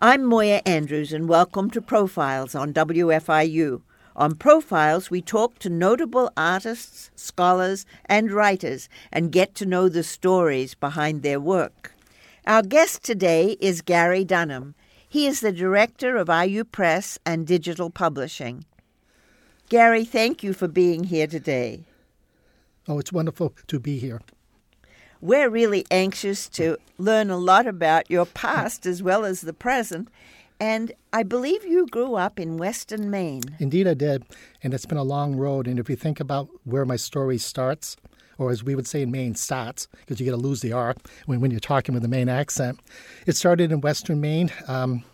I'm Moya Andrews, and welcome to Profiles on WFIU. On Profiles, we talk to notable artists, scholars, and writers and get to know the stories behind their work. Our guest today is Gary Dunham. He is the director of IU Press and Digital Publishing. Gary, thank you for being here today. Oh, it's wonderful to be here. We're really anxious to learn a lot about your past as well as the present. And I believe you grew up in Western Maine. Indeed, I did. And it's been a long road. And if you think about where my story starts, or as we would say in Maine, starts, because you got to lose the R when, when you're talking with a Maine accent, it started in Western Maine. Um,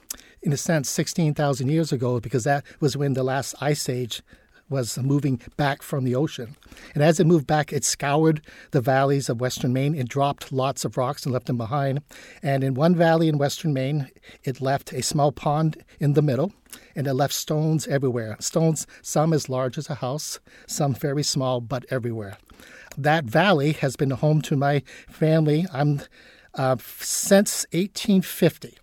in a sense, 16,000 years ago, because that was when the last ice age was moving back from the ocean. And as it moved back, it scoured the valleys of western Maine. It dropped lots of rocks and left them behind. And in one valley in western Maine, it left a small pond in the middle and it left stones everywhere. Stones, some as large as a house, some very small, but everywhere. That valley has been home to my family I'm, uh, since 1850.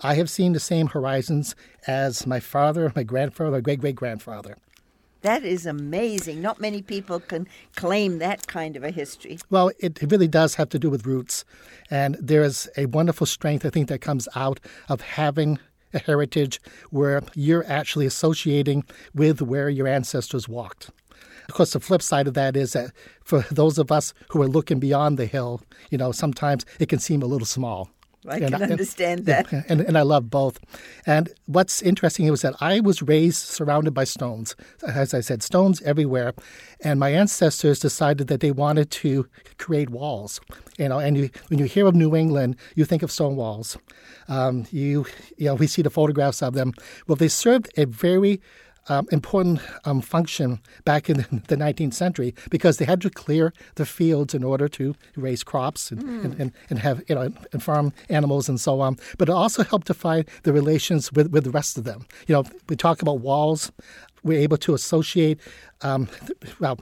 I have seen the same horizons as my father, my grandfather, my great great grandfather. That is amazing. Not many people can claim that kind of a history. Well, it really does have to do with roots. And there is a wonderful strength, I think, that comes out of having a heritage where you're actually associating with where your ancestors walked. Of course, the flip side of that is that for those of us who are looking beyond the hill, you know, sometimes it can seem a little small. I and can I, understand that. Yeah, and, and I love both. And what's interesting was that I was raised surrounded by stones. As I said, stones everywhere. And my ancestors decided that they wanted to create walls. You know, and you, when you hear of New England, you think of stone walls. Um, you, you know, we see the photographs of them. Well, they served a very um, important um, function back in the 19th century because they had to clear the fields in order to raise crops and, mm. and, and, and, have you know and farm animals and so on. But it also helped define the relations with, with the rest of them. You know, we talk about walls. We're able to associate um, well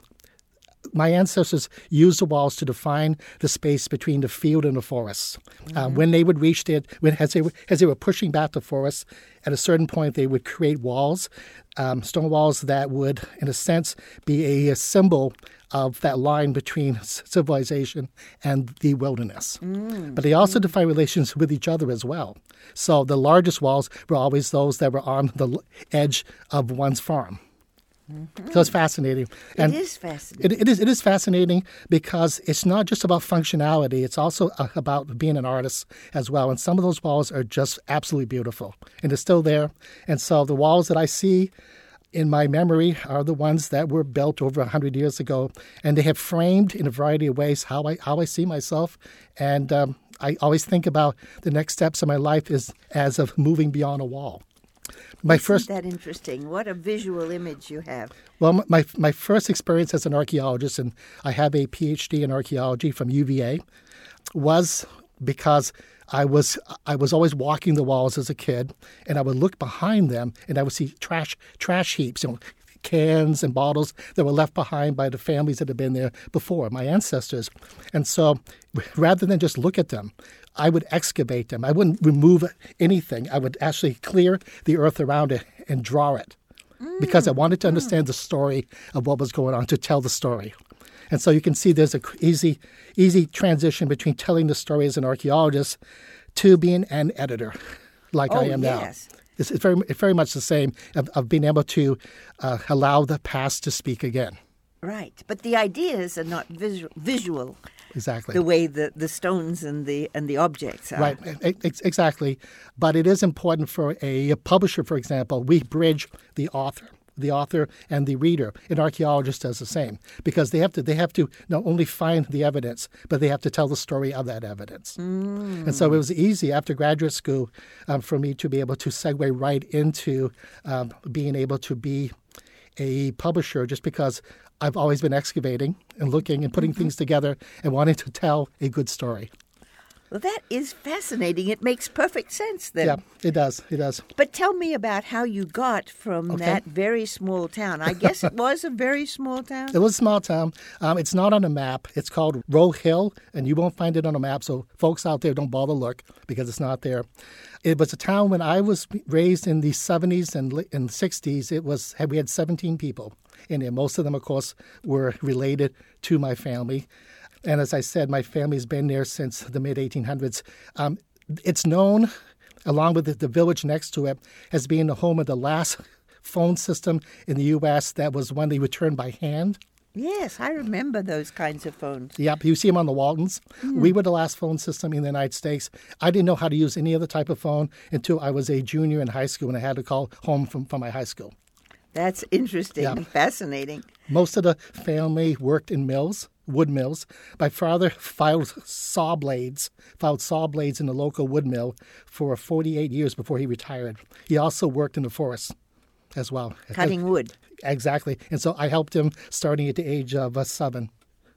my ancestors used the walls to define the space between the field and the forest. Uh, mm-hmm. Uh, when they would reach it, when, as, they, as they were pushing back the forest, at a certain point they would create walls, um, stone walls that would, in a sense, be a, symbol of that line between civilization and the wilderness. Mm-hmm. But they also mm. define relations with each other as well. So the largest walls were always those that were on the edge of one's farm. Mm-hmm. So it's fascinating. And it is fascinating. It, it is. It is fascinating because it's not just about functionality. It's also uh, about being an artist as well. And some of those walls are just absolutely beautiful, and they're still there. And so the walls that I see in my memory are the ones that were built over 100 years ago, and they have framed in a variety of ways how I how I see myself. And um, I always think about the next steps of my life is as of moving beyond a wall my Isn't first that interesting. What a visual image you have. Well, my my first experience as an archaeologist, and I have a PhD in archaeology from UVA, was because I was I was always walking the walls as a kid, and I would look behind them, and I would see trash trash heaps, you know, cans and bottles that were left behind by the families that had been there before, my ancestors. And so rather than just look at them, I would excavate them. I wouldn't remove anything. I would actually clear the earth around it and draw it because I wanted to mm. understand the story of what was going on, to tell the story. And so you can see there's a easy, easy transition between telling the story as an archaeologist to being an editor, like oh, I am yes. now. It's, it's, very, it's very much the same of, of being able to uh, allow the past to speak again. Right, but the ideas are not visual. visual exactly the way the, the stones and the and the objects are. Right, exactly. But it is important for a, publisher, for example, we bridge the author the author and the reader. An archaeologist does the same because they have to they have to not only find the evidence, but they have to tell the story of that evidence. Mm. And so it was easy after graduate school um, for me to be able to segue right into um, being able to be a publisher just because I've always been excavating and looking and putting mm-hmm. things together and wanting to tell a good story. Well, that is fascinating. It makes perfect sense then. Yeah, it does. It does. But tell me about how you got from Okay. that very small town. I guess it was a very small town. It was a small town. Um, it's not on a map. It's called Row Hill, and you won't find it on a map. So, folks out there, don't bother look because it's not there. It was a town when I was raised in the 70s and and 60s. It was we had 17 people in there. Most of them, of course, were related to my family. And as I said, my family's been there since the mid 1800s. Um, it's known, along with the, the village next to it, as being the home of the last phone system in the U.S. that was one they returned by hand. Yes, I remember those kinds of phones. Yep, you see them on the Waltons. We were the last phone system in the United States. I didn't know how to use any other type of phone until I was a junior in high school and I had to call home from, from my high school. That's interesting Yeah. and fascinating. Most of the family worked in mills, wood mills. My father filed saw blades, filed saw blades in the local wood mill for 48 years before he retired. He also worked in the forest as well. Cutting wood. Exactly. And so I helped him starting at the age of uh, seven.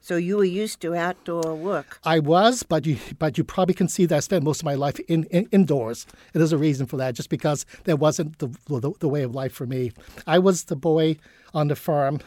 So you were used to outdoor work. I was, but you but you probably can see that I spent most of my life in, in indoors. And there's a reason for that, just because that wasn't the, the the way of life for me. I was the boy on the farm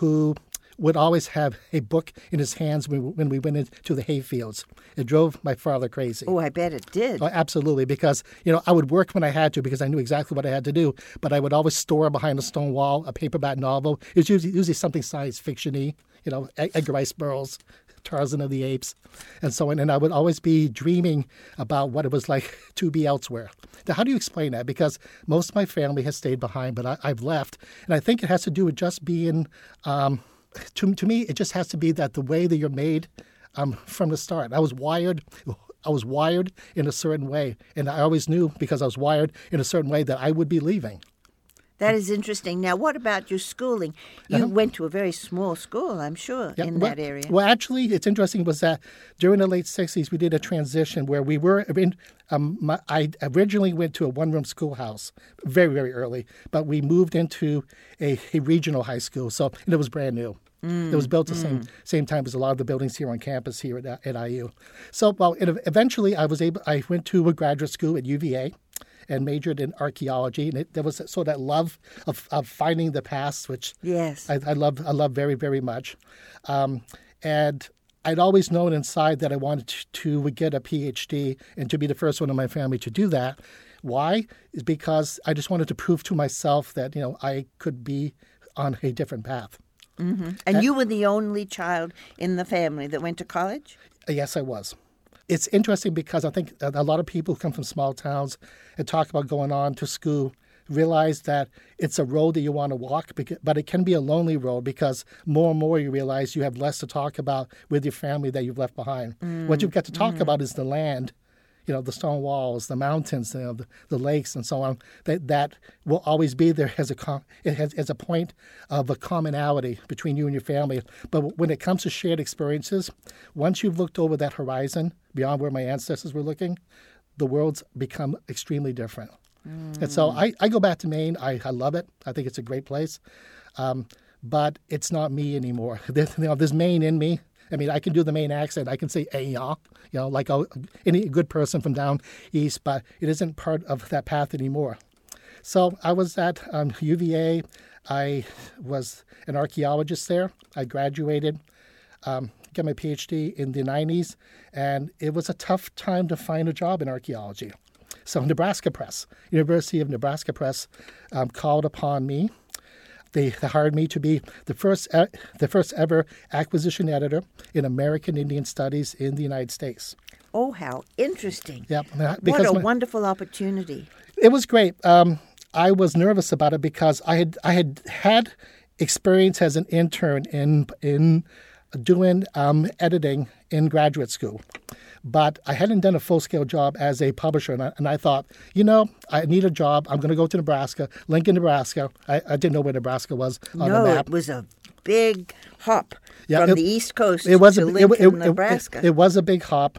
who would always have a book in his hands when we, when we went into the hay fields. It drove my father crazy. Oh, I bet it did. Oh, absolutely, because you know I would work when I had to because I knew exactly what I had to do. But I would always store behind a stone wall a paperback novel. It was usually, usually something science fictiony, you know, Edgar Rice Burroughs, Tarzan of the Apes, and so on. And I would always be dreaming about what it was like to be elsewhere. Now, how do you explain that? Because most of my family has stayed behind, but I, I've left, and I think it has to do with just being. Um, to, to me, it just has to be that the way that you're made um, from the start. I was wired. I was wired in a certain way, and I always knew because I was wired in a certain way that I would be leaving. That is interesting. Now, what about your schooling? You went to a very small school, I'm sure, Uh-huh. In well- that area. Well, actually, it's interesting was that during the late '60s we did a transition where we were. In, um, my, I originally went to a one-room schoolhouse very, very early, but we moved into a, a regional high school, so and it was brand new. it was built the same same time as a lot of the buildings here on campus here at, at IU. So, well, it, eventually I was able. I went to a graduate school at UVA and majored in archaeology, and it, there was sort of that love of, of finding the past, which yes. I, I love I love very very much, um, and I'd always known inside that I wanted to, to get a PhD and to be the first one in my family to do that. Why? Is because I just wanted to prove to myself that you know I could be on a different path. and you were the only child in the family that went to college? Yes, I was. It's interesting because I think a lot of people who come from small towns and talk about going on to school realize that it's a road that you want to walk, but it can be a lonely road because more and more you realize you have less to talk about with your family that you've left behind. What mm, you've got to talk mm. about is the land, you know, the stone walls, the mountains, you know, the, the lakes, and so on. That that will always be there as a com- it has, as a point of a commonality between you and your family. But when it comes to shared experiences, once you've looked over that horizon beyond where my ancestors were looking, the world's become extremely different. And so I, I go back to Maine. I, I love it. I think it's a great place. Um, but it's not me anymore. There's, you know, there's Maine in me. I mean, I can do the Maine accent. I can say "hey ya," you know, like a, any good person from down east. But it isn't part of that path anymore. So I was at um, UVA. I was an archaeologist there. I graduated, um, got my PhD in the 90s, and it was a tough time to find a job in archaeology. So Nebraska Press, University of Nebraska Press, um, called upon me. They, hired me to be the first the first ever acquisition editor in American Indian Studies in the United States. Oh, how interesting. Yep, What a my- wonderful opportunity. it was great. Um, I was nervous about it because I had I had had experience as an intern in in doing um, editing in graduate school, but I hadn't done a full scale job as a publisher. And I, and I thought, you know, I need a job. I'm going to go to Nebraska, Lincoln, Nebraska. I, I didn't know where Nebraska was on no, the map. it was a big hop Yeah, from it- the East Coast it was to a, Lincoln, it, it- Nebraska. It, was a big hop.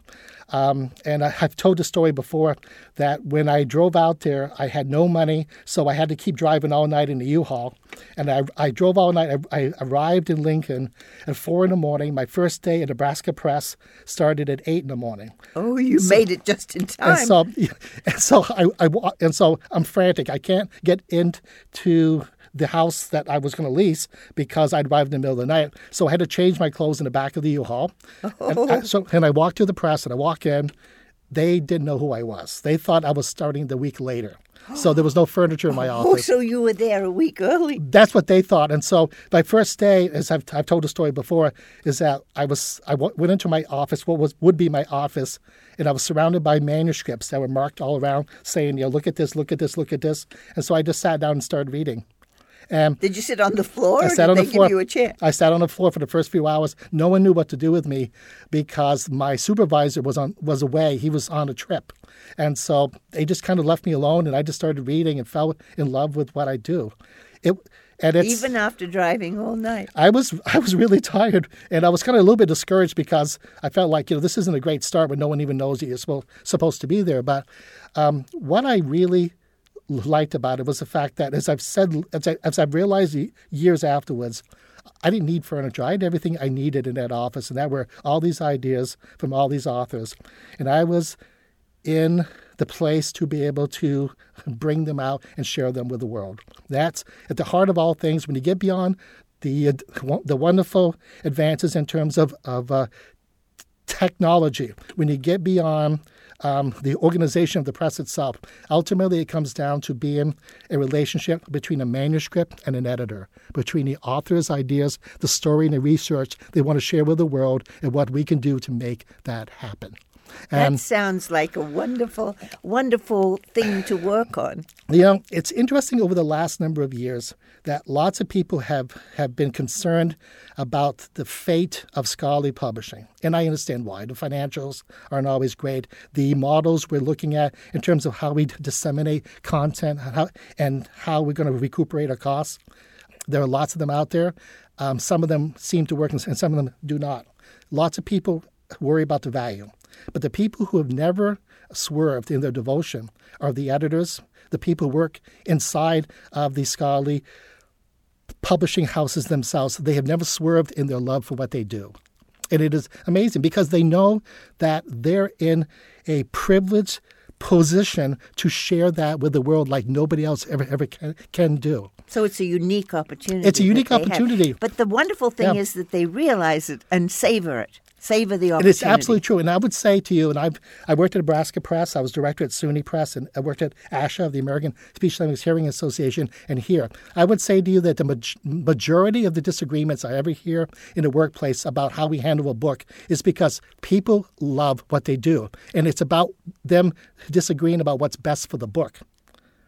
Um, and I, have told the story before that when I drove out there, I had no money, so I had to keep driving all night in the U-Haul. And I, I drove all night. I, I arrived in Lincoln at four in the morning. My first day at Nebraska Press started at eight in the morning. Oh, you so, made it just in time. And so, and so I, I and so I'm frantic. I can't get into the house that I was going to lease because I'd arrived in the middle of the night. So I had to change my clothes in the back of the U-Haul. Oh. And I, oh. so and I walked to the press and I walk in. They didn't know who I was. They thought I was starting the week later. So there was no furniture in my oh, office. Oh, so you were there a week early. That's what they thought. And so my first day, as I've, I've told the story before, is that I was I went into my office, what was would be my office, and I was surrounded by manuscripts that were marked all around, saying, you know, look at this, look at this, look at this. And so I just sat down and started reading. Um, did you sit on the floor? I sat on the floor. you a chair? I sat on the floor for the first few hours. No one knew what to do with me because my supervisor was on was away. He was on a trip, and so they just kind of left me alone. And I just started reading and fell in love with what I do. It and it's, even after driving all night. I was I was really tired, and I was kind of a little bit discouraged because I felt like you know this isn't a great start when no one even knows you're supposed to be there. But um, what I really liked about it was the fact that, as I've said, as, I, as I've realized years afterwards, I didn't need furniture. I had everything I needed in that office, and that were all these ideas from all these authors. And I was in the place to be able to bring them out and share them with the world. That's at the heart of all things. When you get beyond the the wonderful advances in terms of of uh, technology, when you get beyond um, the organization of the press itself. Ultimately, it comes down to being a relationship between a manuscript and an editor, between the author's ideas, the story, and the research they want to share with the world, and what we can do to make that happen. And, that sounds like a wonderful, wonderful thing to work on. You know, it's interesting over the last number of years that lots of people have, have been concerned about the fate of scholarly publishing. And I understand why. The financials aren't always great. The models we're looking at in terms of how we disseminate content and how, and how we're going to recuperate our costs, there are lots of them out there. Um, some of them seem to work and some of them do not. Lots of people worry about the value. But the people who have never swerved in their devotion are the editors, the people who work inside of the scholarly publishing houses themselves. They have never swerved in their love for what they do. And it is amazing because they know that they're in a privileged position to share that with the world like nobody else ever ever can, can do. So it's a unique opportunity. It's a unique opportunity. Have. But the wonderful thing yeah. is that they realize it and savor it savor the opportunity. It is absolutely true. And I would say to you, and I've I worked at Nebraska Press, I was director at SUNY Press, and I worked at ASHA, of the American Speech Language Hearing Association, and here. I would say to you that the ma- majority of the disagreements I ever hear in the workplace about how we handle a book is because people love what they do. And it's about them disagreeing about what's best for the book.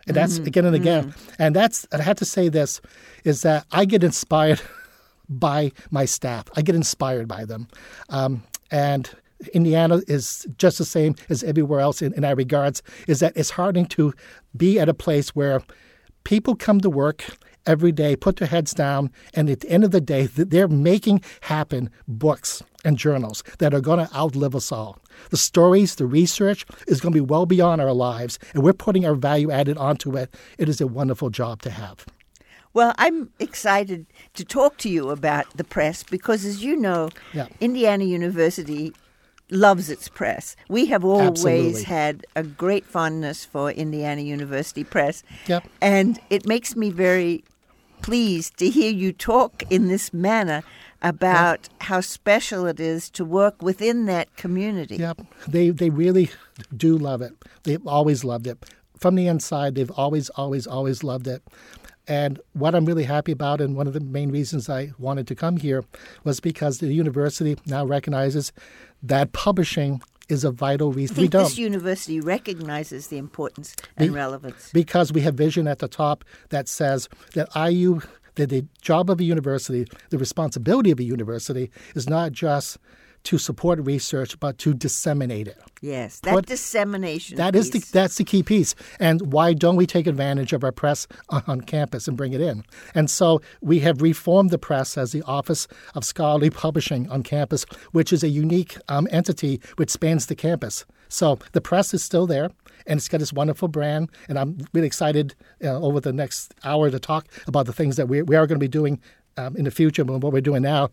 And that's mm-hmm. again and again. Mm-hmm. And that's, I had to say this, is that I get inspired by my staff. I get inspired by them. Um, and Indiana is just the same as everywhere else in, in that regards, is that it's heartening to be at a place where people come to work every day, put their heads down, and at the end of the day, they're making happen books and journals that are going to outlive us all. The stories, the research is going to be well beyond our lives, and we're putting our value added onto it. It is a wonderful job to have. Well, I'm excited to talk to you about the press because, as you know, yeah. Indiana University loves its press. We have always Absolutely. had a great fondness for Indiana University Press. Yep. And it makes me very pleased to hear you talk in this manner about yep. how special it is to work within that community. Yep. They they really do love it. They've always loved it. From the inside, they've always, always, always loved it. And what I'm really happy about, and one of the main reasons I wanted to come here, was because the university now recognizes that publishing is a vital reason. I think we don't. This university recognizes the importance and Be- relevance because we have vision at the top that says that IU, that the job of a university, the responsibility of a university, is not just to support research, but to disseminate it. Yes, that what, dissemination. That is the that's the key piece. And why don't we take advantage of our press on, on, campus and bring it in? And so we have reformed the press as the Office of Scholarly Publishing on campus, which is a unique um, entity which spans the campus. So the press is still there, and it's got this wonderful brand. And I'm really excited uh, over the next hour to talk about the things that we, we are going to be doing um, in the future than what we're doing now.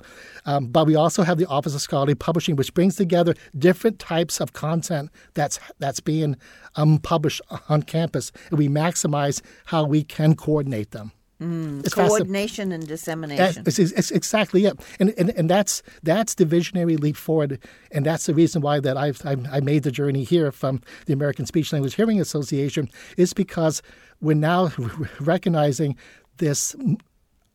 Um, but we also have the Office of Scholarly Publishing, which brings together different types of content that's that's being um, published on campus, and we maximize how we can coordinate them. Mm, coordination and dissemination. It's, it's, exactly it, and, and and that's that's the visionary leap forward, and that's the reason why that I've, I've I made the journey here from the American Speech Language Hearing Association is because we're now recognizing this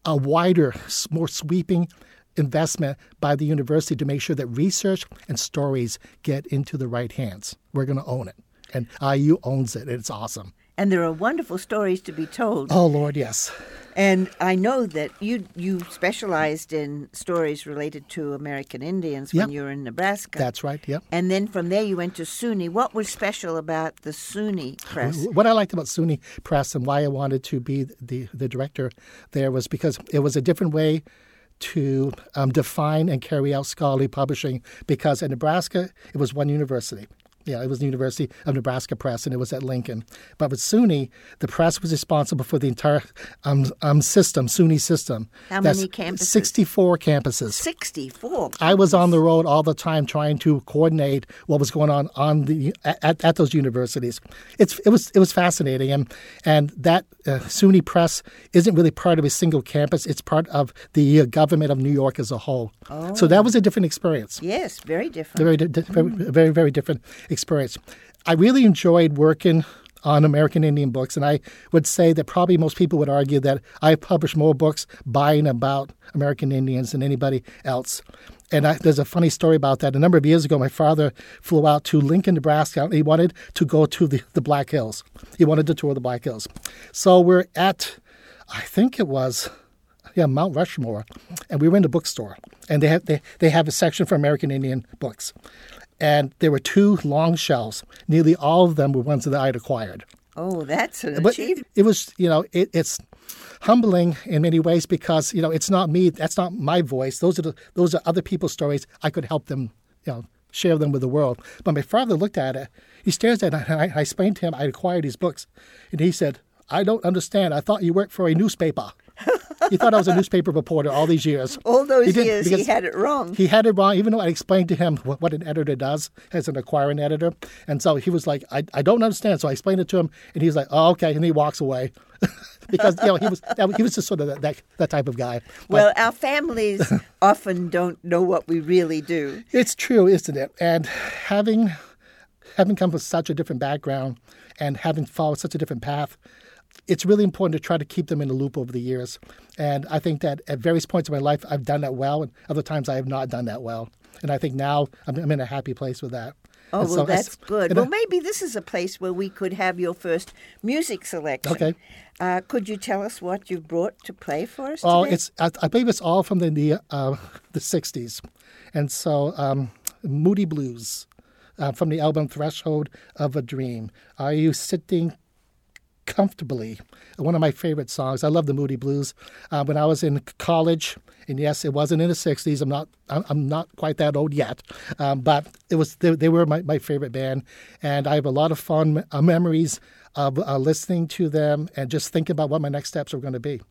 a wider, more sweeping investment by the university to make sure that research and stories get into the right hands. We're going to own it. And IU owns it. It's awesome. And there are wonderful stories to be told. Oh, Lord, yes. And I know that you you specialized in stories related to American Indians when yep. you were in Nebraska. That's right. Yep. And then from there you went to SUNY. What was special about the SUNY Press? What I liked about SUNY Press and why I wanted to be the the director there was because it was a different way to um, define and carry out scholarly publishing because in Nebraska it was one university yeah, it was the University of Nebraska Press, and it was at Lincoln. But with SUNY, the press was responsible for the entire um, um, system, SUNY system. How That's many campuses? 64 campuses. 64. I was on the road all the time trying to coordinate what was going on on the at, at those universities. It's it was it was fascinating, and and that uh, SUNY Press isn't really part of a single campus. It's part of the uh, government of New York as a whole. Oh. So that was a different experience. Yes, very different. Very, di- very, very, very different experience. I really enjoyed working on American Indian books, and I would say that probably most people would argue that I've published more books by and about American Indians than anybody else. And I, there's a funny story about that. A number of years ago, my father flew out to Lincoln, Nebraska, and he wanted to go to the, the Black Hills. He wanted to tour the Black Hills. So we're at, I think it was, yeah, Mount Rushmore, and we were in the bookstore, and they have they, they have a section for American Indian books and there were two long shelves. Nearly all of them were ones that I'd acquired. Oh, that's an but achievement. It, it was, you know, it, it's humbling in many ways because you know it's not me. That's not my voice. Those are the, those are other people's stories. I could help them, you know, share them with the world. But my father looked at it. He stares at it. And I, I explained to him I acquired these books, and he said, "I don't understand. I thought you worked for a newspaper." he thought I was a newspaper reporter all these years. All those he years, he had it wrong. He had it wrong, even though I explained to him what, what, an editor does as an acquiring editor. And so he was like, I, I don't understand. So I explained it to him, and he's like, oh, okay. And he walks away. because you know he was he was just sort of that that, that type of guy. But, well, our families often don't know what we really do. It's true, isn't it? And having having come from such a different background and having followed such a different path, it's really important to try to keep them in the loop over the years. And I think that at various points in my life, I've done that well, and other times I have not done that well. And I think now I'm, I'm in a happy place with that. Oh, and well, so that's good. Well, maybe this is a place where we could have your first music selection. Okay. Uh, could you tell us what you brought to play for us? Oh, today? it's I, I, believe it's all from the the, uh, the '60s, and so um, Moody Blues uh, from the album Threshold of a Dream. Are you sitting comfortably. One of my favorite songs. I love the Moody Blues. Uh, when I was in college, and yes, it wasn't in the '60s. I'm not. I'm not quite that old yet, um, but it was. They, they, were my, my favorite band, and I have a lot of fun uh, memories of uh, listening to them and just thinking about what my next steps are going to be.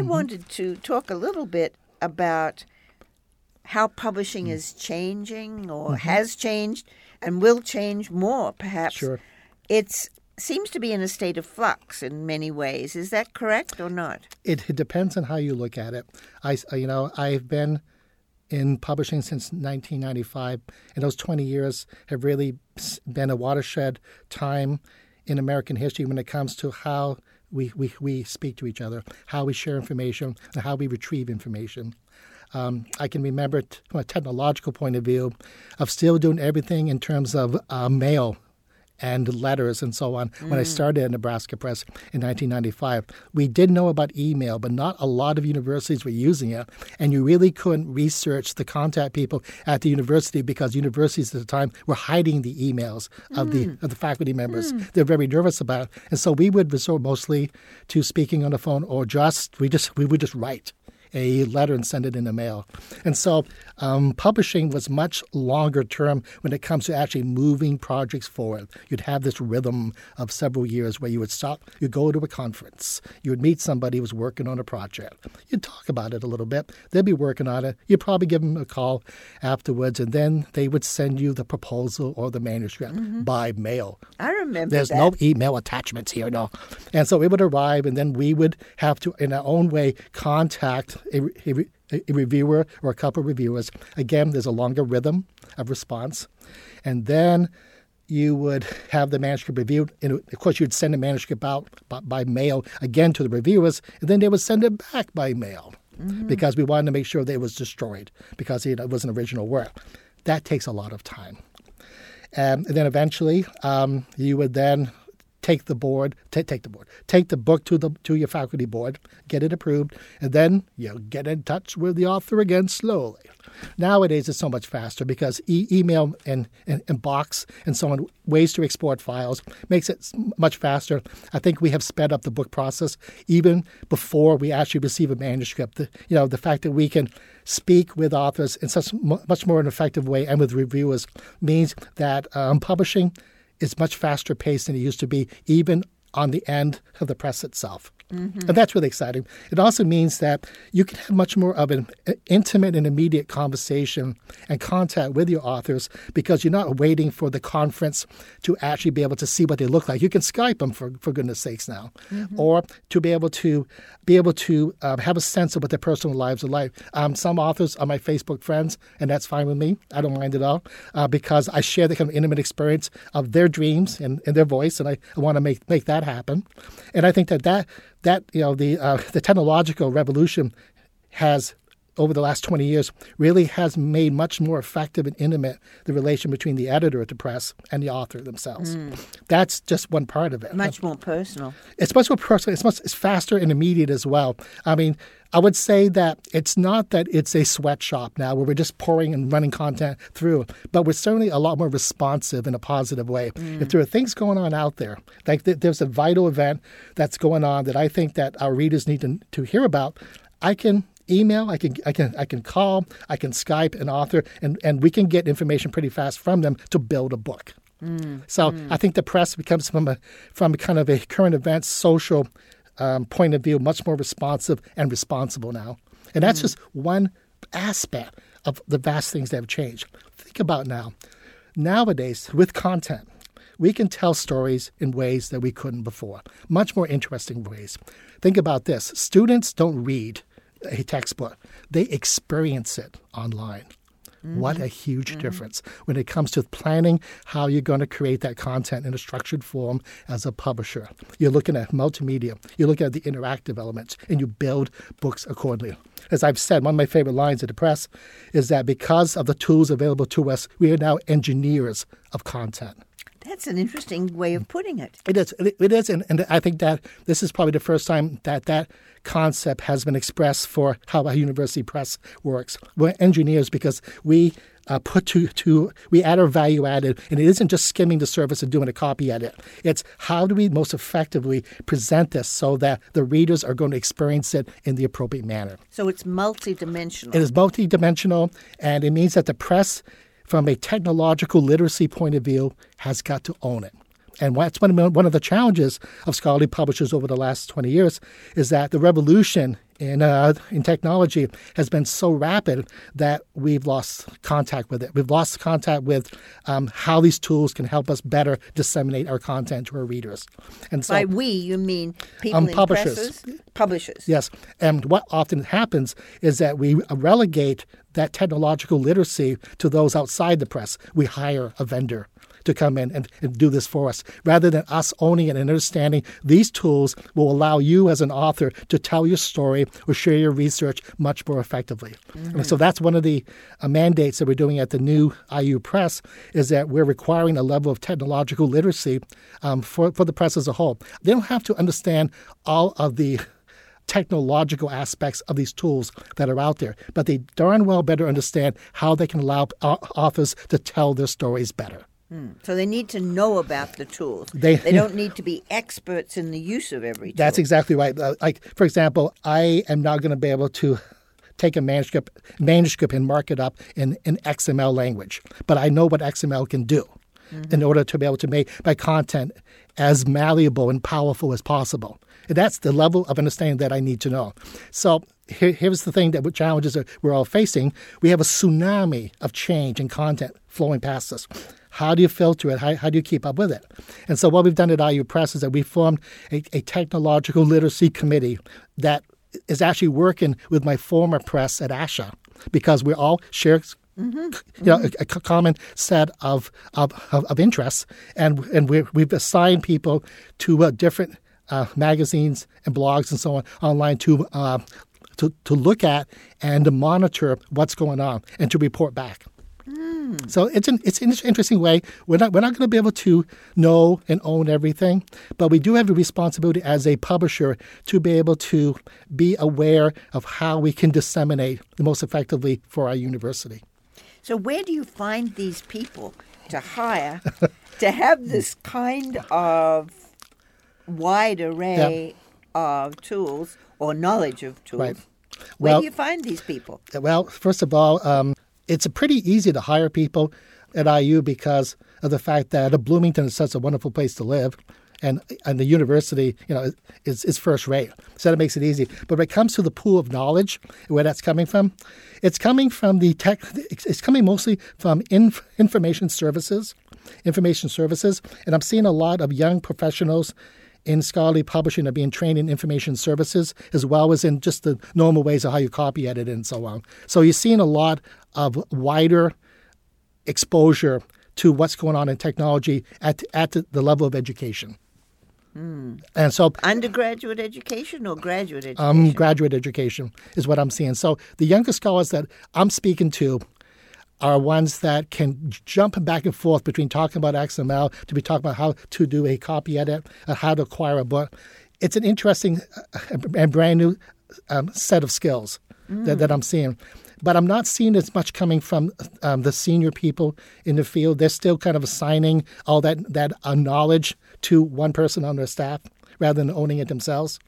I mm-hmm. wanted to talk a little bit about how publishing mm. is changing or mm-hmm. has changed and will change more, perhaps. Sure. It's seems to be in a state of flux in many ways. Is that correct or not? It, it depends on how you look at it. I, you know, I've been in publishing since 1995, and those 20 years have really been a watershed time in American history when it comes to how we, we, we speak to each other, how we share information, and how we retrieve information. Um, I can remember from a technological point of view of still doing everything in terms of uh, mail and letters and so on mm. when I mm. started at Nebraska Press in 1995. We did know about email, but not a lot of universities were using it. And you really couldn't research the contact people at the university because universities at the time were hiding the emails of, mm. the, of the faculty members. Mm. They're very nervous about it. And so we would resort mostly to speaking on the phone or just, we just, we would just write a letter and send it in the mail. And so um, publishing was much longer term when it comes to actually moving projects forward. You'd have this rhythm of several years where you would stop, you'd go to a conference, you would meet somebody who was working on a project. You'd talk about it a little bit. They'd be working on it. You'd probably give them a call afterwards, and then they would send you the proposal or the manuscript mm-hmm. by mail. I remember There's that. no email attachments here, no. And so it would arrive, and then we would have to, in our own way, contact a, a, a reviewer or a couple of reviewers. Again, there's a longer rhythm of response. And then you would have the manuscript reviewed. And of course, you'd send the manuscript out by, by, mail again to the reviewers, and then they would send it back by mail mm-hmm. because we wanted to make sure that it was destroyed because it was an original work. That takes a lot of time. Um, and then eventually, um, you would then take the board, t- take the board, take the book to the to your faculty board, get it approved, and then you get in touch with the author again slowly. Nowadays, it's so much faster because e- email and, and, and, box and so on, ways to export files, makes it much faster. I think we have sped up the book process even before we actually receive a manuscript. The, you know, the fact that we can speak with authors in such much more an effective way and with reviewers means that um, publishing is much faster paced than it used to be, even on the end of the press itself. Mm-hmm. And that's really exciting. It also means that you can have much more of an intimate and immediate conversation and contact with your authors because you're not waiting for the conference to actually be able to see what they look like. You can Skype them for, for goodness sakes now, mm-hmm. or to be able to be able to um, have a sense of what their personal lives are like. Um, some authors are my Facebook friends, and that's fine with me. I don't mind at all uh, because I share the kind of intimate experience of their dreams and, and their voice, and I, I want to make make that happen. And I think that that that you know the uh, the technological revolution has over the last 20 years really has made much more effective and intimate the relation between the editor at the press and the author themselves. Mm. That's just one part of it. Much more personal. It's much more personal. It's much it's faster and immediate as well. I mean, I would say that it's not that it's a sweatshop now where we're just pouring and running content through, but we're certainly a lot more responsive in a positive way. Mm. If there are things going on out there, like there's a vital event that's going on that I think that our readers need to, to hear about, I can email, I can I can I can call, I can Skype an author, and, and we can get information pretty fast from them to build a book. Mm, so mm. I think the press becomes from a from kind of a current events social um, point of view much more responsive and responsible now, and that's mm. just one aspect of the vast things that have changed. Think about now, nowadays with content. We can tell stories in ways that we couldn't before, much more interesting ways. Think about this students don't read a textbook, they experience it online. Mm-hmm. What a huge mm-hmm. difference when it comes to planning how you're going to create that content in a structured form as a publisher. You're looking at multimedia, you're looking at the interactive elements, and you build books accordingly. As I've said, one of my favorite lines at the press is that because of the tools available to us, we are now engineers of content. That's an interesting way of putting it. It is. It is. And, and I think that this is probably the first time that that concept has been expressed for how a university press works. We're engineers because we uh, put to, to, we add our value added, and it isn't just skimming the surface and doing a copy edit. It's how do we most effectively present this so that the readers are going to experience it in the appropriate manner. So it's multidimensional. It is multidimensional, and it means that the press from a technological literacy point of view, has got to own it. And of, one of the challenges of scholarly publishers over the last 20 years is that the revolution in, uh, in technology has been so rapid that we've lost contact with it. We've lost contact with um, how these tools can help us better disseminate our content to our readers. And so, by we, you mean people um, publishers. Presses? Publishers. Yes. And what often happens is that we relegate that technological literacy to those outside the press. We hire a vendor to come in and, and, do this for us, rather than us owning and understanding these tools will allow you as an author to tell your story or share your research much more effectively. Mm-hmm. so that's one of the uh, mandates that we're doing at the new IU Press is that we're requiring a level of technological literacy um, for, for the press as a whole. They don't have to understand all of the technological aspects of these tools that are out there, but they darn well better understand how they can allow authors to tell their stories better. Hmm. So they need to know about the tools. They, they don't need to be experts in the use of every tool. That's exactly right. Uh, like, for example, I am not going to be able to take a manuscript, manuscript and mark it up in, in XML language, but I know what XML can do. Mm-hmm. In order to be able to make my content as malleable and powerful as possible. And that's the level of understanding that I need to know. So here, here's the thing that challenges that we're all facing. We have a tsunami of change and content flowing past us. How do you filter it? How, how do you keep up with it? And so, what we've done at IU Press is that we formed a, a technological literacy committee that is actually working with my former press at ASHA because we all share Mm-hmm. You know, a, a, common set of of, of, interests, and and we have assigned people to uh, different uh, magazines and blogs and so on online to, uh, to to look at and to monitor what's going on and to report back. So it's an it's an interesting way. We're not we're not going to be able to know and own everything, but we do have a responsibility as a publisher to be able to be aware of how we can disseminate the most effectively for our university. So where do you find these people to hire to have this kind of wide array yep. of tools or knowledge of tools? Right. Where well, do you find these people? Well, first of all, um, it's pretty easy to hire people at IU because of the fact that uh, Bloomington is such a wonderful place to live. And, and the university, you know, is, is first rate. So that makes it easy. But when it comes to the pool of knowledge, where that's coming from, it's coming from the tech, it's coming mostly from inf, information services, information services. And I'm seeing a lot of young professionals in scholarly publishing are being trained in information services as well as in just the normal ways of how you copy edit and so on. So you're seeing a lot of wider exposure to what's going on in technology at, at the level of education. Hmm. And so, undergraduate education or graduate education? Um, graduate education is what I'm seeing. So, the younger scholars that I'm speaking to are ones that can jump back and forth between talking about XML to be talking about how to do a copy edit, and how to acquire a book. It's an interesting uh, and brand new um, set of skills mm. that, that I'm seeing. But I'm not seeing as much coming from um, the senior people in the field. They're still kind of assigning all that, that uh, knowledge to one person on their staff rather than owning it themselves.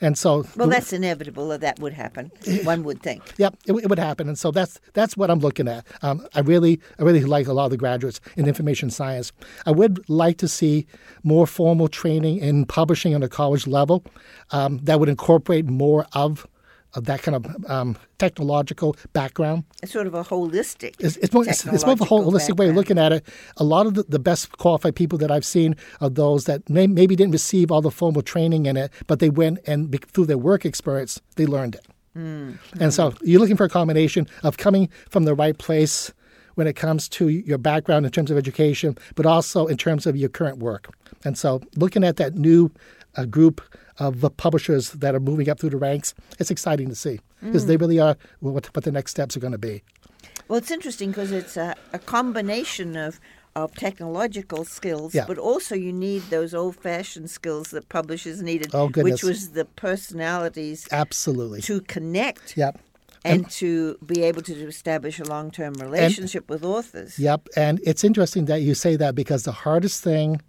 And so, well, that's inevitable. That that would happen. One would think. Yep, it, it, would happen. And so that's that's what I'm looking at. Um, I really, I really like a lot of the graduates in information science. I would like to see more formal training in publishing on a college level um, that would incorporate more of of that kind of um, technological background. It's sort of a holistic. It's, it's more, it's, it's more of a holistic background. way of looking at it. A lot of the, the, best qualified people that I've seen are those that may, maybe didn't receive all the formal training in it, but they went and through their work experience, they learned it. Mm. And so you're looking for a combination of coming from the right place when it comes to your background in terms of education, but also in terms of your current work. And so looking at that new uh, group of the publishers that are moving up through the ranks. It's exciting to see because mm. they really are what, what the next steps are going to be. Well, it's interesting because it's a, a, combination of of technological skills, yeah. but also you need those old fashioned skills that publishers needed, oh, which was the personalities absolutely to connect. Yep. And, and to be able to establish a long term relationship and, with authors. Yep. And it's interesting that you say that because the hardest thing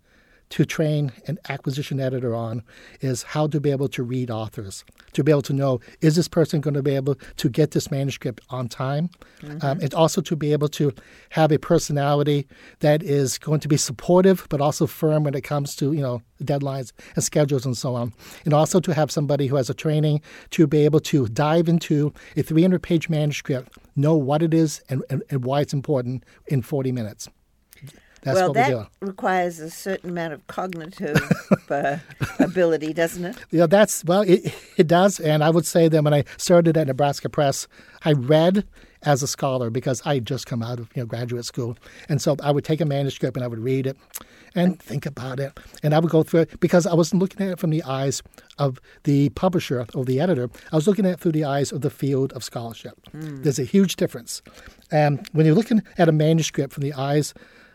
to train an acquisition editor on is how to be able to read authors, to be able to know is this person going to be able to get this manuscript on time, mm-hmm. um, and also to be able to have a personality that is going to be supportive but also firm when it comes to you know deadlines and schedules and so on, and also to have somebody who has a training to be able to dive into a 300 page manuscript, know what it is and, and, and why it's important in 40 minutes. That's well, that we requires a certain amount of cognitive uh, ability, doesn't it? Yeah, that's well, it, it does. And I would say that when I started at Nebraska Press, I read as a scholar because I had just come out of you know graduate school, and so I would take a manuscript and I would read it and think about it, and I would go through it because I wasn't looking at it from the eyes of the publisher or the editor. I was looking at it through the eyes of the field of scholarship. Mm. There's a huge difference, and when you're looking at a manuscript from the eyes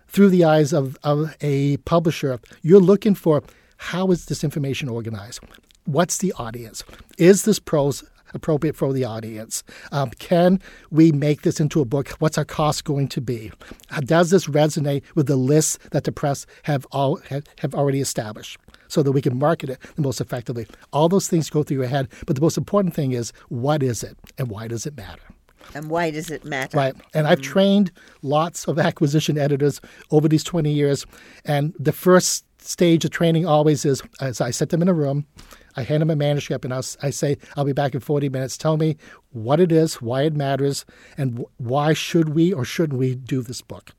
through the eyes of, of a publisher, you're looking for how is this information organized? What's the audience? Is this prose appropriate for the audience? Um, can we make this into a book? What's our cost going to be? Does this resonate with the lists that the press have all have already established? So that we can market it the most effectively. All those things go through your head, but the most important thing is what is it and why does it matter? And why does it matter? Right. And I've mm-hmm. trained lots of acquisition editors over these 20 years. And the first stage of training always is as I set them in a room, I hand them a manuscript, and I'll, I say, I'll be back in 40 minutes. Tell me what it is, why it matters, and why should we or shouldn't we do this book.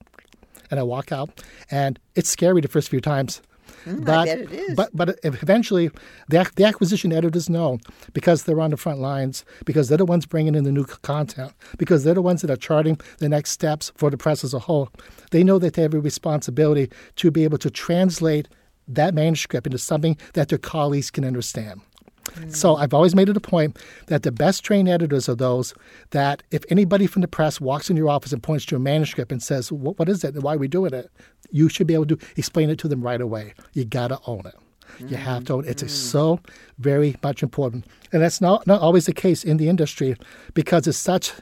And I walk out, and it's scary the first few times Mm, but, it is. But, but eventually, the, the acquisition editors know because they're on the front lines, because they're the ones bringing in the new content, because they're the ones that are charting the next steps for the press as a whole. They know that they have a responsibility to be able to translate that manuscript into something that their colleagues can understand. So I've always made it a point that the best trained editors are those that if anybody from the press walks in your office and points to a manuscript and says, "What is it? And why are we doing it?" You should be able to explain it to them right away. You got to own it. You have to own it. It's mm. so very much important, and that's not not always the case in the industry because it's such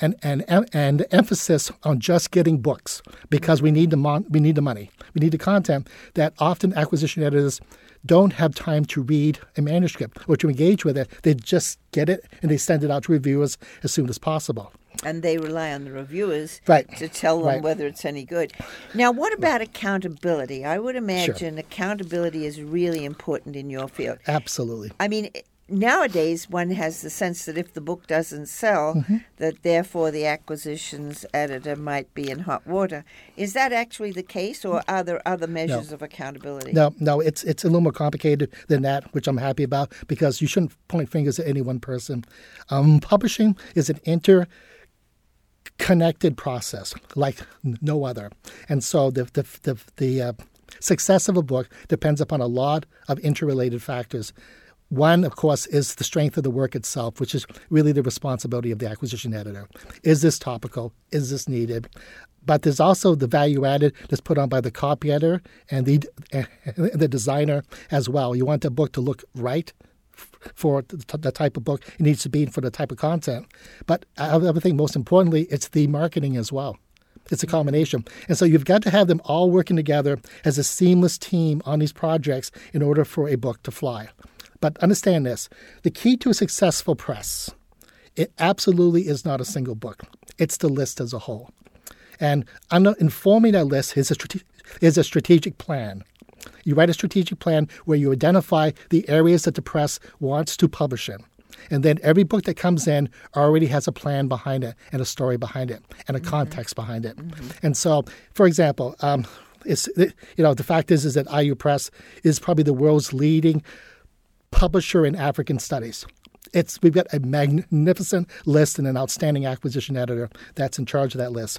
an and and emphasis on just getting books because we need the mon- we need the money, we need the content that often acquisition editors don't have time to read a manuscript or to engage with it. They just get it and they send it out to reviewers as soon as possible. And they rely on the reviewers right. to tell them right. whether it's any good. Now, what about accountability? I would imagine sure. accountability is really important in your field. Absolutely. I mean, nowadays one has the sense that if the book doesn't sell, mm-hmm. that therefore the acquisitions editor might be in hot water. Is that actually the case, or are there other measures no. of accountability? No, no, it's it's a little more complicated than that, which I'm happy about because you shouldn't point fingers at any one person. Um, publishing is an inter connected process like no other, and so the the the, the uh, success of a book depends upon a lot of interrelated factors. One, of course, is the strength of the work itself, which is really the responsibility of the acquisition editor. Is this topical? Is this needed? But there's also the value added that's put on by the copy editor and the and the designer as well. You want the book to look right for the type of book it needs to be for the type of content. But I think most importantly, it's the marketing as well. It's a combination. And so you've got to have them all working together as a seamless team on these projects in order for a book to fly. But understand this the key to a successful press, it absolutely is not a single book, it's the list as a whole. And informing that list is a, strate- is a strategic plan. You write a strategic plan where you identify the areas that the press wants to publish in. And then every book that comes in already has a plan behind it and a story behind it and a mm-hmm. context behind it. Mm-hmm. And so, for example, um, it's, you know, the fact is, is that IU Press is probably the world's leading publisher in African studies. It's we've got a magnificent list and an outstanding acquisition editor that's in charge of that list.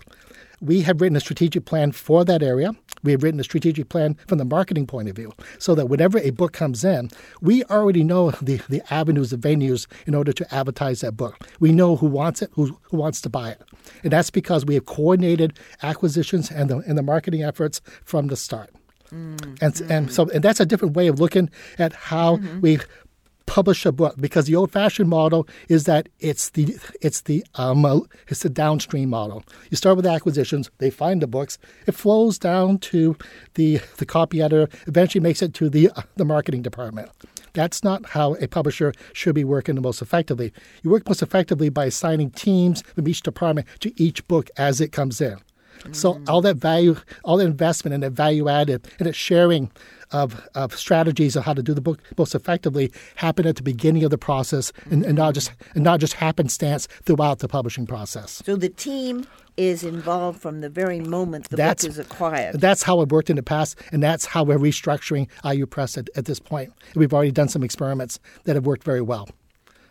We have written a strategic plan for that area. We have written a strategic plan from the marketing point of view, so that whenever a book comes in, we already know the, the avenues, the venues in order to advertise that book. We know who wants it, who, who wants to buy it. And that's because we have coordinated acquisitions and the, and the marketing efforts from the start. Mm, and mm. and so and that's a different way of looking at how mm-hmm. we publish a book because the old-fashioned model is that it's the it's the um, uh, it's the downstream model. You start with acquisitions, they find the books, it flows down to the the copy editor, eventually makes it to the uh, the marketing department. That's not how a publisher should be working the most effectively. You work most effectively by assigning teams from each department to each book as it comes in. So all that value, all the investment and that value added and that sharing of, of strategies of how to do the book most effectively happen at the beginning of the process and, and not just and not just happenstance throughout the publishing process. So the team is involved from the very moment the That's- book is acquired. That's how it worked in the past, and that's how we're restructuring IU Press at, at this point. We've already done some experiments that have worked very well.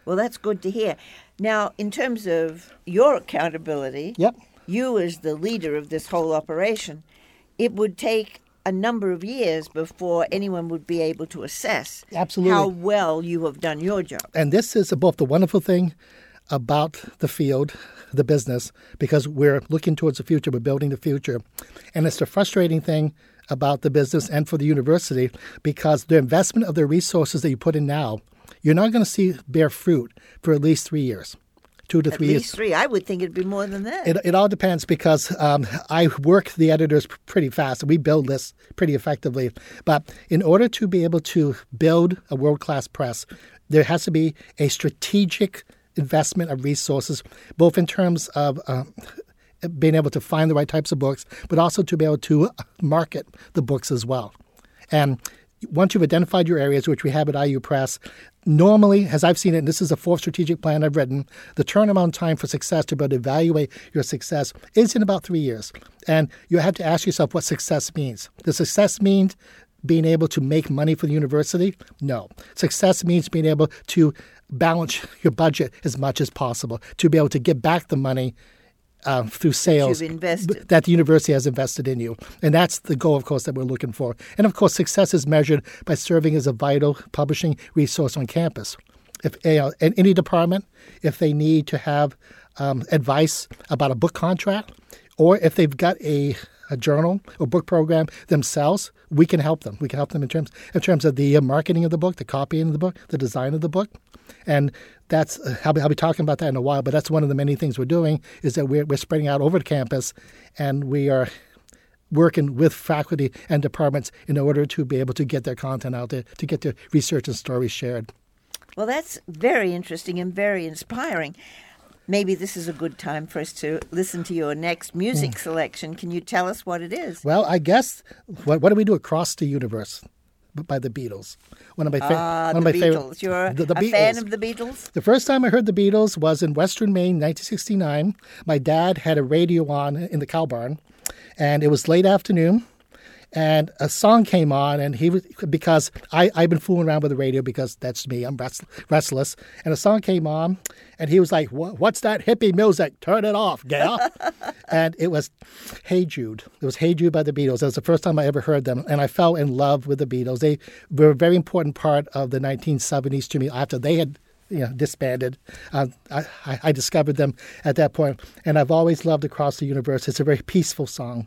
Well, that's good to hear. Now, in terms of your accountability, Yep. You as the leader of this whole operation, it would take a number of years before anyone would be able to assess Absolutely. how well you have done your job. And this is both the wonderful thing about the field, the business, because we're looking towards the future, we're building the future. And it's the frustrating thing about the business and for the university because the investment of the resources that you put in now, you're not going to see bear fruit for at least three years, two to At three least years. three. I would think it'd be more than that. It, it all depends because um, I work the editors pretty fast. We build lists pretty effectively. But in order to be able to build a world class press, there has to be a strategic investment of resources, both in terms of uh, being able to find the right types of books, but also to be able to market the books as well. And once you've identified your areas, which we have at IU Press, normally, as I've seen it, and this is a fourth strategic plan I've written, the turnaround time for success to be able to evaluate your success is in about three years. And you have to ask yourself what success means. Does success mean being able to make money for the university? No. Success means being able to balance your budget as much as possible, to be able to get back the money uh, through sales that the university has invested in you. And that's the goal, of course, that we're looking for. And of course, success is measured by serving as a vital publishing resource on campus. If you know, in any department, if they need to have um, advice about a book contract, or if they've got a, a journal or book program themselves, we can help them. We can help them in terms in terms of the uh, marketing of the book, the copying of the book, the design of the book, and that's I'll be, I'll be talking about that in a while. But that's one of the many things we're doing is that we're we're spreading out over the campus, and we are working with faculty and departments in order to be able to get their content out there, to get their research and stories shared. Well, that's very interesting and very inspiring. Maybe this is a good time for us to listen to your next music Hmm. selection. Can you tell us what it is? Well, I guess what, what do we do across the universe by the Beatles? One of my, fa- Ah, one the of my Beatles. favorite. You're the, the a fan of the Beatles? The first time I heard the Beatles was in Western Maine, 1969. My dad had a radio on in the cow barn, and it was late afternoon. And a song came on, and he was because I I've been fooling around with the radio because that's me. I'm rest, restless. And a song came on, and he was like, "What's that hippie music? Turn it off, yeah." and it was "Hey Jude." It was "Hey Jude" by the Beatles. That was the first time I ever heard them, and I fell in love with the Beatles. They were a very important part of the 1970s to me. After they had you know, disbanded. Uh, I, I I discovered them at that point, and I've always loved Across the Universe. It's a very peaceful song.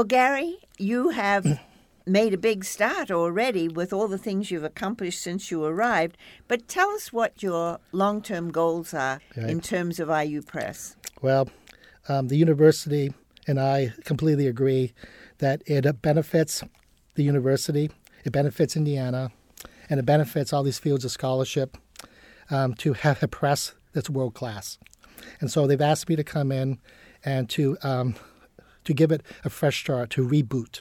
Well, Gary, you have made a big start already with all the things you've accomplished since you arrived. But tell us what your long term goals are in terms of IU Press. Well, um, the university and I completely agree that it benefits the university, it benefits Indiana, and it benefits all these fields of scholarship um, to have a press that's world class. And so they've asked me to come in and to um, to give it a fresh start, to reboot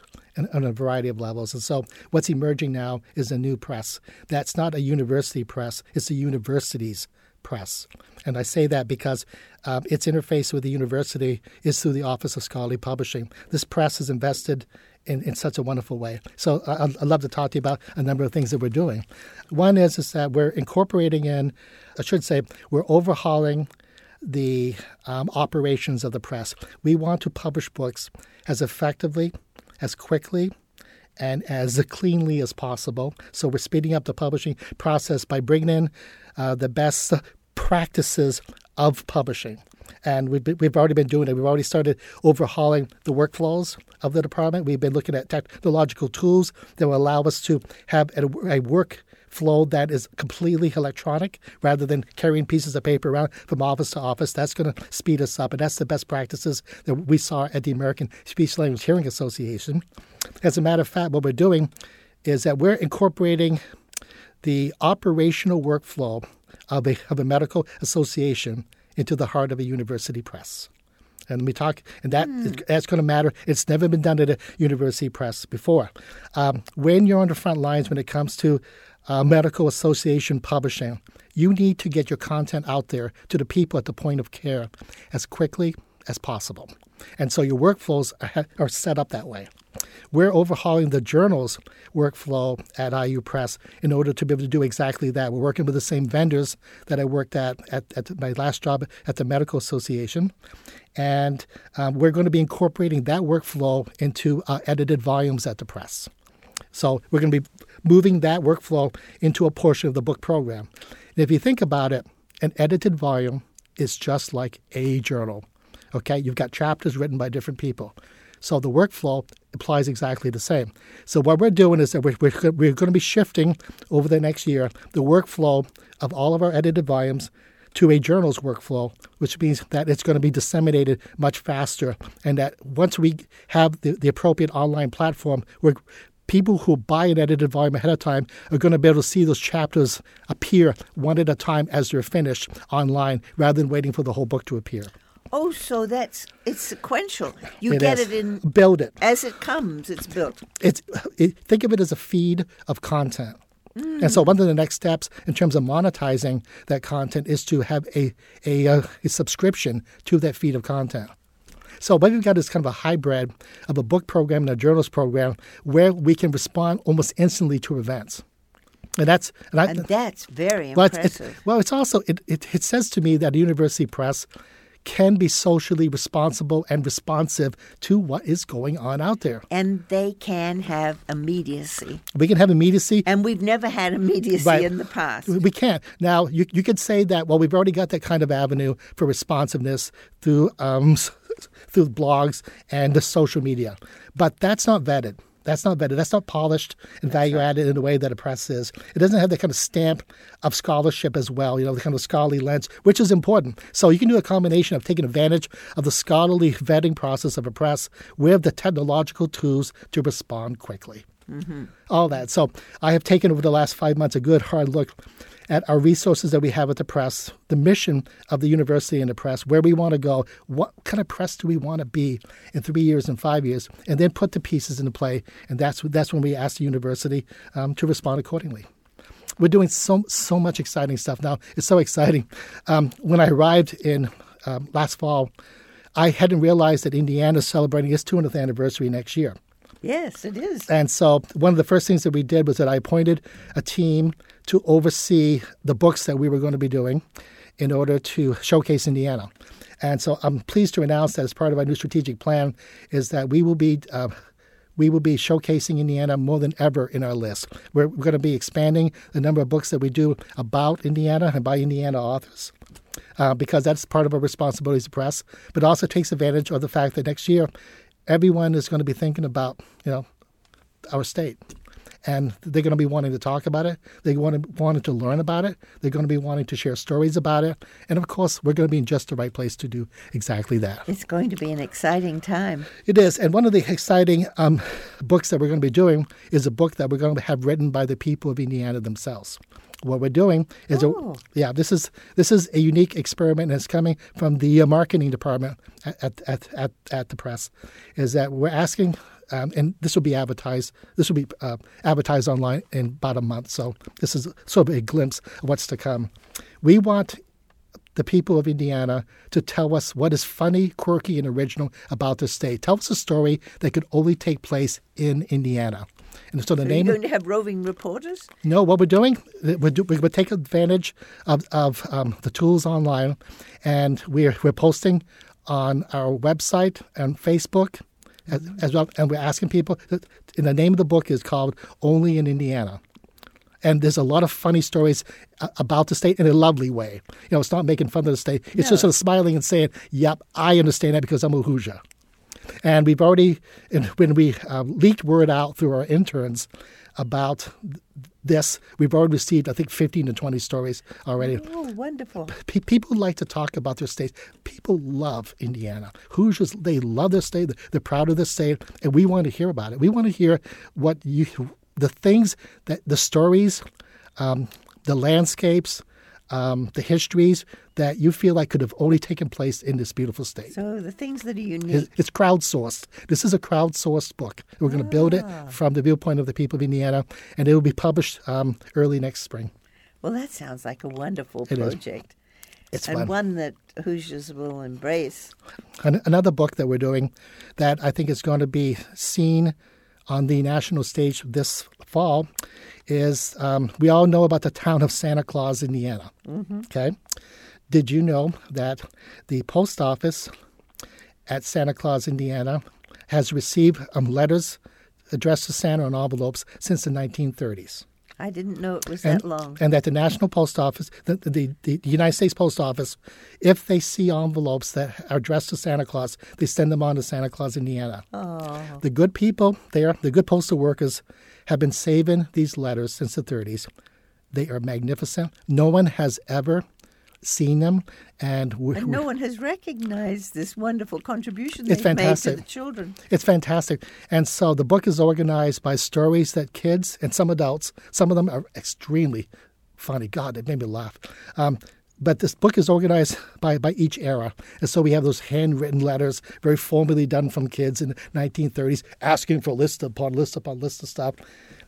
on a variety of levels. And so what's emerging now is a new press. That's not a university press, it's a university's press. And I say that because um, its interface with the university is through the Office of Scholarly Publishing. This press is invested in, in such a wonderful way. So I, I'd love to talk to you about a number of things that we're doing. One is, is that we're incorporating in, I should say, we're overhauling the um, operations of the press. We want to publish books as effectively, as quickly, and as cleanly as possible. So we're speeding up the publishing process by bringing in uh, the best practices of publishing. And we've, been, we've already been doing it. We've already started overhauling the workflows of the department. We've been looking at technological tools that will allow us to have a, a work flow that is completely electronic rather than carrying pieces of paper around from office to office. That's going to speed us up, and that's the best practices that we saw at the American Speech Language Hearing Association. As a matter of fact, what we're doing is that we're incorporating the operational workflow of a, of a medical association into the heart of a university press. And we talk, and that mm. that's going to matter. It's never been done at a university press before. Um, when you're on the front lines when it comes to uh, medical association publishing, you need to get your content out there to the people at the point of care as quickly as possible. And so your workflows are, set up that way. We're overhauling the journal's workflow at IU Press in order to be able to do exactly that. We're working with the same vendors that I worked at at, at my last job at the Medical Association. And um, we're going to be incorporating that workflow into uh, edited volumes at the press. So we're going to be moving that workflow into a portion of the book program. And if you think about it, an edited volume is just like a journal. Okay, you've got chapters written by different people. So the workflow applies exactly the same. So what we're doing is that we're, we're, we're going to be shifting over the next year the workflow of all of our edited volumes to a journal's workflow, which means that it's going to be disseminated much faster. And that once we have the, the appropriate online platform, where people who buy an edited volume ahead of time are going to be able to see those chapters appear one at a time as they're finished online rather than waiting for the whole book to appear. Oh, so that's it's sequential. You it get is. it in build it as it comes. It's built. It's it, think of it as a feed of content. Mm. And so, one of the next steps in terms of monetizing that content is to have a, a, a, a subscription to that feed of content. So what we've got is kind of a hybrid of a book program and a journals program where we can respond almost instantly to events. And that's and, I, and that's very well, impressive. It's, it, well, it's also it, it, it says to me that a university press can be socially responsible and responsive to what is going on out there. And they can have immediacy. We can have immediacy. And we've never had immediacy right. in the past. We can't. Now, you, you could say that, well, we've already got that kind of avenue for responsiveness through, um, through the blogs and the social media. But that's not vetted. That's not vetted. That's not polished and value added in the way that a press is. It doesn't have the kind of stamp of scholarship as well, you know, the kind of scholarly lens, which is important. So you can do a combination of taking advantage of the scholarly vetting process of a press with the technological tools to respond quickly. Mm-hmm. All that. So I have taken over the last five months a good hard look at our resources that we have at the press, the mission of the university and the press, where we want to go, what kind of press do we want to be in three years and five years, and then put the pieces into play. And that's that's when we ask the university um, to respond accordingly. We're doing so so much exciting stuff now. It's so exciting. Um, when I arrived in um, last fall, I hadn't realized that Indiana is celebrating its 200th anniversary next year. Yes, it is. And so one of the first things that we did was that I appointed a team to oversee the books that we were going to be doing in order to showcase Indiana. And so I'm pleased to announce that as part of our new strategic plan is that we will be uh, we will be showcasing Indiana more than ever in our list. We're, we're going to be expanding the number of books that we do about Indiana and by Indiana authors. Uh, because that's part of our responsibility as a press, but also takes advantage of the fact that next year everyone is going to be thinking about, you know, our state. And they're going to be wanting to talk about it. They want to wanting to learn about it. They're going to be wanting to share stories about it, and of course, we're going to be in just the right place to do exactly that. It's going to be an exciting time. It is, and one of the exciting um, books that we're going to be doing is a book that we're going to have written by the people of Indiana themselves. What we're doing is, Oh. a, yeah, this is this is a unique experiment, and it's coming from the uh, marketing department at, at, at, at the press. Is that we're asking, um, and this will be advertised. This will be uh, advertised online in about a month. So this is sort of a glimpse of what's to come. We want the people of Indiana to tell us what is funny, quirky, and original about the state. Tell us a story that could only take place in Indiana. And so the Are you name. going to have roving reporters? No, what we're doing, we're, do, we're take advantage of, of um, the tools online, and we're we're posting on our website and Facebook as, as well, and we're asking people. And the name of the book is called "Only in Indiana." And there's a lot of funny stories about the state in a lovely way. You know, it's not making fun of the state. It's No. just sort of smiling and saying, "Yep, I understand that because I'm a Hoosier." And we've already, when we uh, leaked word out through our interns about this, we've already received, I think, 15 to 20 stories already. Oh, wonderful. Pe- people like to talk about their states. People love Indiana. Hoosiers, they love their state. They're proud of their state, and we want to hear about it. We want to hear what you, the things that, the stories, um, the landscapes, um, the histories that you feel like could have only taken place in this beautiful state. So the things that are unique. It's, it's crowdsourced. This is a crowdsourced book. We're going to build it Ah. from the viewpoint of the people of Indiana, and it will be published um, early next spring. Well, that sounds like a wonderful It is. project. It's and fun. one that Hoosiers will embrace. An- another book that we're doing that I think is going to be seen on the national stage this fall is um, we all know about the town of Santa Claus, Indiana. Okay. Did you know that the post office at Santa Claus, Indiana, has received um, letters addressed to Santa on envelopes since the 1930s? I didn't know it was and, that long. and that the National Post Office, the, the, the United States Post Office, if they see envelopes that are addressed to Santa Claus, they send them on to Santa Claus, Indiana. oh, The good people there, the good postal workers, have been saving these letters since the 30s. They are magnificent. No one has ever seen them, and, and no one has recognized this wonderful contribution It's they've made fantastic. to the children. It's fantastic. And so the book is organized by stories that kids and some adults, some of them are extremely funny. God, it made me laugh. Um, but this book is organized by, by each era. And so we have those handwritten letters, very formally done from kids in the 1930s, asking for list upon list upon list of stuff.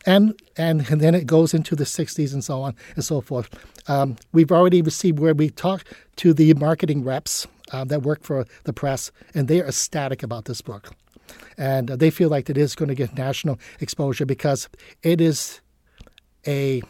And, and, and then it goes into the 60s and so on and so forth. Um, we've already received where we talk to the marketing reps uh, that work for the press, and they are ecstatic about this book and uh, they feel like it is going to get national exposure because it is a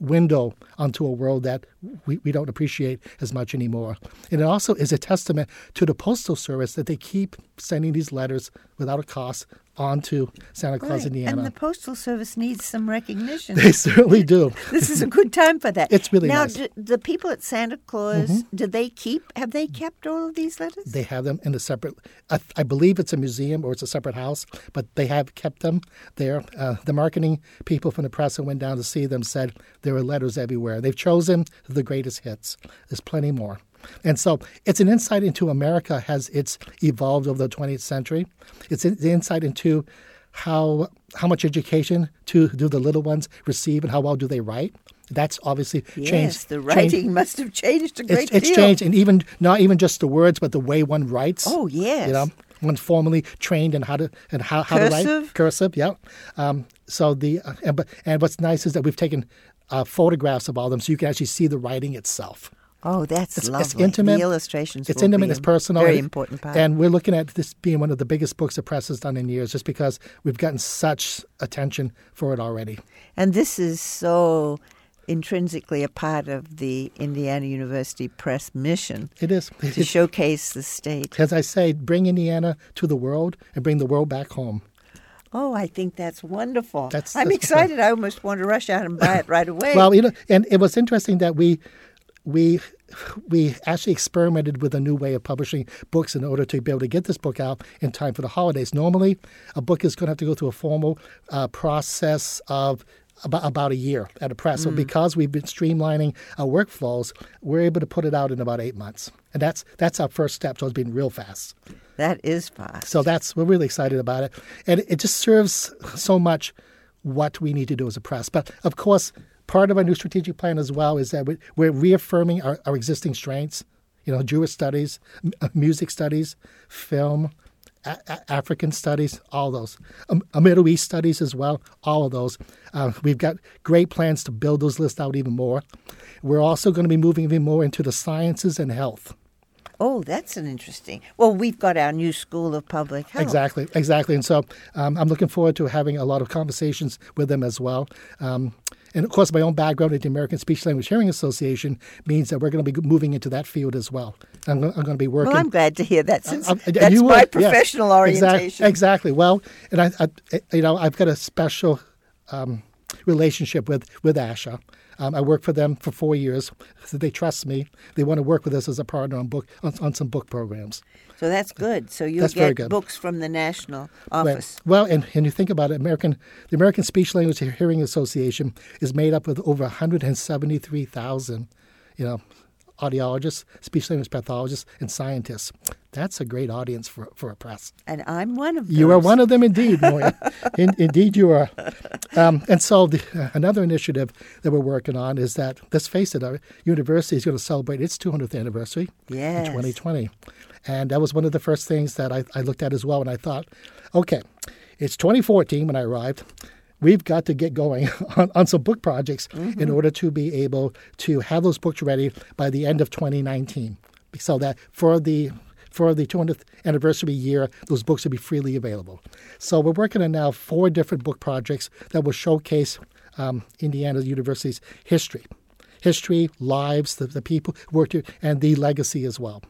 window onto a world that we, we don't appreciate as much anymore. And it also is a testament to the Postal Service that they keep sending these letters without a cost onto Santa Claus, Right. Indiana. And the Postal Service needs some recognition. they certainly do. this is a good time for that. It's really now, nice. Mm-hmm. do, the people at Santa Claus, do they keep? Have they kept all of these letters? They have them in a separate, I, I believe it's a museum or it's a separate house, but they have kept them there. Uh, the marketing people from the press that went down to see them said there were letters everywhere. They've chosen the greatest hits. There's plenty more. And so it's an insight into America has it's evolved over the 20th century. It's an insight into how how much education to do the little ones receive and how well do they write. That's obviously yes, changed. Yes, the changed- writing must have changed a great it's, it's deal. changed, and even not even just the words, but the way one writes. Oh, yes. you know, one's formally trained in how to and how, how to write Cursive? cursive. Yeah. Um, so the uh, and, but, and what's nice is that we've taken uh, photographs of all them, so you can actually see the writing itself. Oh, that's It's, lovely. it's intimate. The illustrations. It's intimate. It's personal. Very important part. And we're looking at this being one of the biggest books the press has done in years, just because we've gotten such attention for it already. And this is so intrinsically a part of the Indiana University Press mission It is. to showcase the state. as I say, bring Indiana to the world and bring the world back home. Oh, I think that's wonderful. That's- I'm that's- excited. I almost want to rush out and buy it right away. Well, you know, and it was interesting that we we we actually experimented with a new way of publishing books in order to be able to get this book out in time for the holidays. Normally, a book is going to have to go through a formal uh, process of about, about a year at a press. Mm. So because we've been streamlining our workflows, we're able to put it out in about eight months, and that's that's our first step. towards it's real fast. That is fast. So that's we're really excited about it, and it just serves so much what we need to do as a press. But of course, part of our new strategic plan as well is that we're reaffirming our, our existing strengths. You know, Jewish studies, music studies, film, a- African studies, all those, um, Middle East studies as well, all of those. Uh, we've got great plans to build those lists out even more. We're also going to be moving even more into the sciences and health. Oh, that's an interesting. Well, we've got our new School of Public Health. Exactly, exactly. And so um, I'm looking forward to having a lot of conversations with them as well. Um, and of course, my own background at the American Speech Language Hearing Association means that we're going to be moving into that field as well. I'm, I'm going to be working. Well, I'm glad to hear that since uh, uh, that's my professional yes, orientation. Exactly, exactly. Well, and I, I, you know, I've got a special um, relationship with with ASHA. Um, I worked for them for four years. So they trust me. They want to work with us as a partner on book on, on some book programs. So that's good. So you get books from the national office. Well, well, and, and you think about it, American the American Speech Language Hearing Association is made up of over 173,000, you know, audiologists, speech language pathologists, and scientists. That's a great audience for, for a press. And I'm one of them. You are one of them indeed, Moya. In, indeed, you are. Um, and so, the, uh, another initiative that we're working on is that, let's face it, our university is going to celebrate its 200th anniversary yes. in 2020. And that was one of the first things that I, I looked at as well. And I thought, okay, it's 2014 when I arrived we've got to get going on, on some book projects mm-hmm. in order to be able to have those books ready by the end of 2019 so that for the for the 200th anniversary year, those books will be freely available. So we're working on now four different book projects that will showcase um, Indiana University's history, history, lives, the, the people who worked here, and the legacy as well.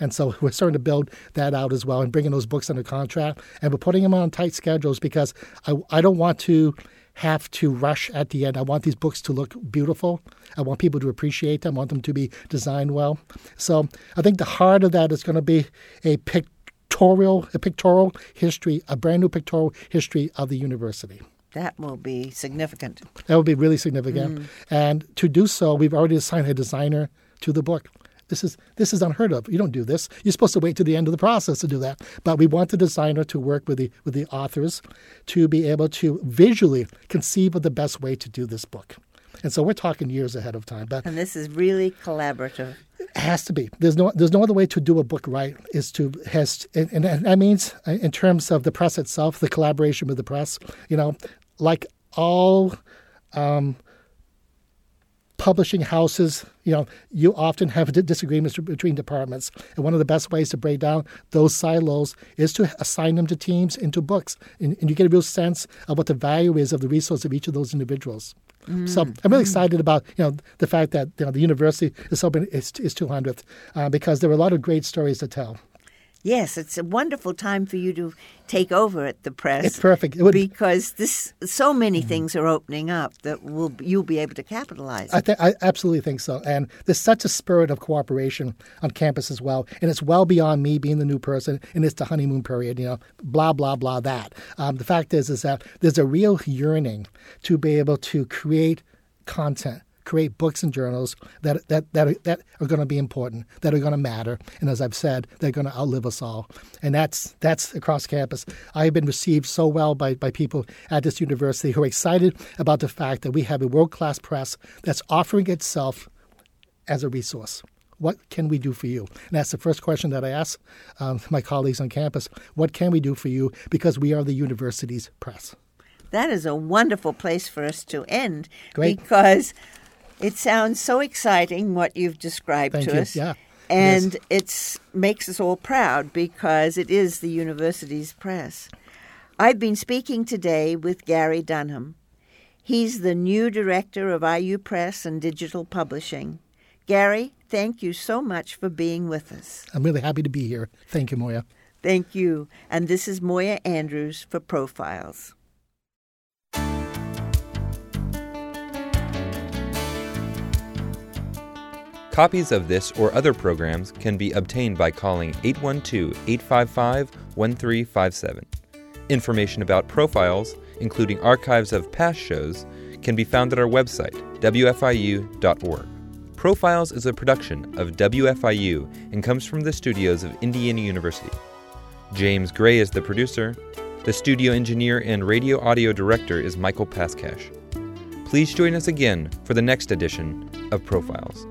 And so we're starting to build that out as well and bringing those books under contract. And we're putting them on tight schedules because I, I don't want to have to rush at the end. I want these books to look beautiful. I want people to appreciate them. I want them to be designed well. So I think the heart of that is going to be a pictorial, a pictorial history, a brand new pictorial history of the university. That will be significant. That will be really significant. Mm. And to do so, we've already assigned a designer to the book. This is this is unheard of. You don't do this. You're supposed to wait to the end of the process to do that. But we want the designer to work with the with the authors to be able to visually conceive of the best way to do this book. And so we're talking years ahead of time. But and this is really collaborative. It has to be. There's no there's no other way to do a book right is to has and, and that means uh, in terms of the press itself, the collaboration with the press. You know, like all um, publishing houses, you know, you often have disagreements between departments. And one of the best ways to break down those silos is to assign them to teams into books. And, and you get a real sense of what the value is of the resource of each of those individuals. Mm. So I'm really excited about you know the fact that you know, the university is open its, its 200th uh, because there are a lot of great stories to tell. Yes, it's a wonderful time for you to take over at the press. It's perfect. It because this so many mm-hmm. things are opening up that will you'll be able to capitalize. I, th- I absolutely think so, and there's such a spirit of cooperation on campus as well, and it's well beyond me being the new person, and it's the honeymoon period. You know, blah blah blah. That um, the fact is is that there's a real yearning to be able to create content create books and journals that that that are, that are going to be important, that are going to matter, and as I've said, they're going to outlive us all. And that's that's across campus. I have been received so well by by people at this university who are excited about the fact that we have a world class press that's offering itself as a resource. What can we do for you? And that's the first question that I ask um, my colleagues on campus. What can we do for you? Because we are the university's press. That is a wonderful place for us to end Great. because it sounds so exciting what you've described Thank to you. us. Yeah. And it it's makes us all proud because it is the university's press. I've been speaking today with Gary Dunham. He's the new director of IU Press and Digital Publishing. Gary, thank you so much for being with us. I'm really happy to be here. Thank you, Moya. Thank you. And this is Moya Andrews for Profiles. Copies of this or other programs can be obtained by calling 812 855 1357. Information about profiles, including archives of past shows, can be found at our website, wfiu.org. Profiles is a production of WFIU and comes from the studios of Indiana University. James Gray is the producer. The studio engineer and radio audio director is Michael Paskash. Please join us again for the next edition of Profiles.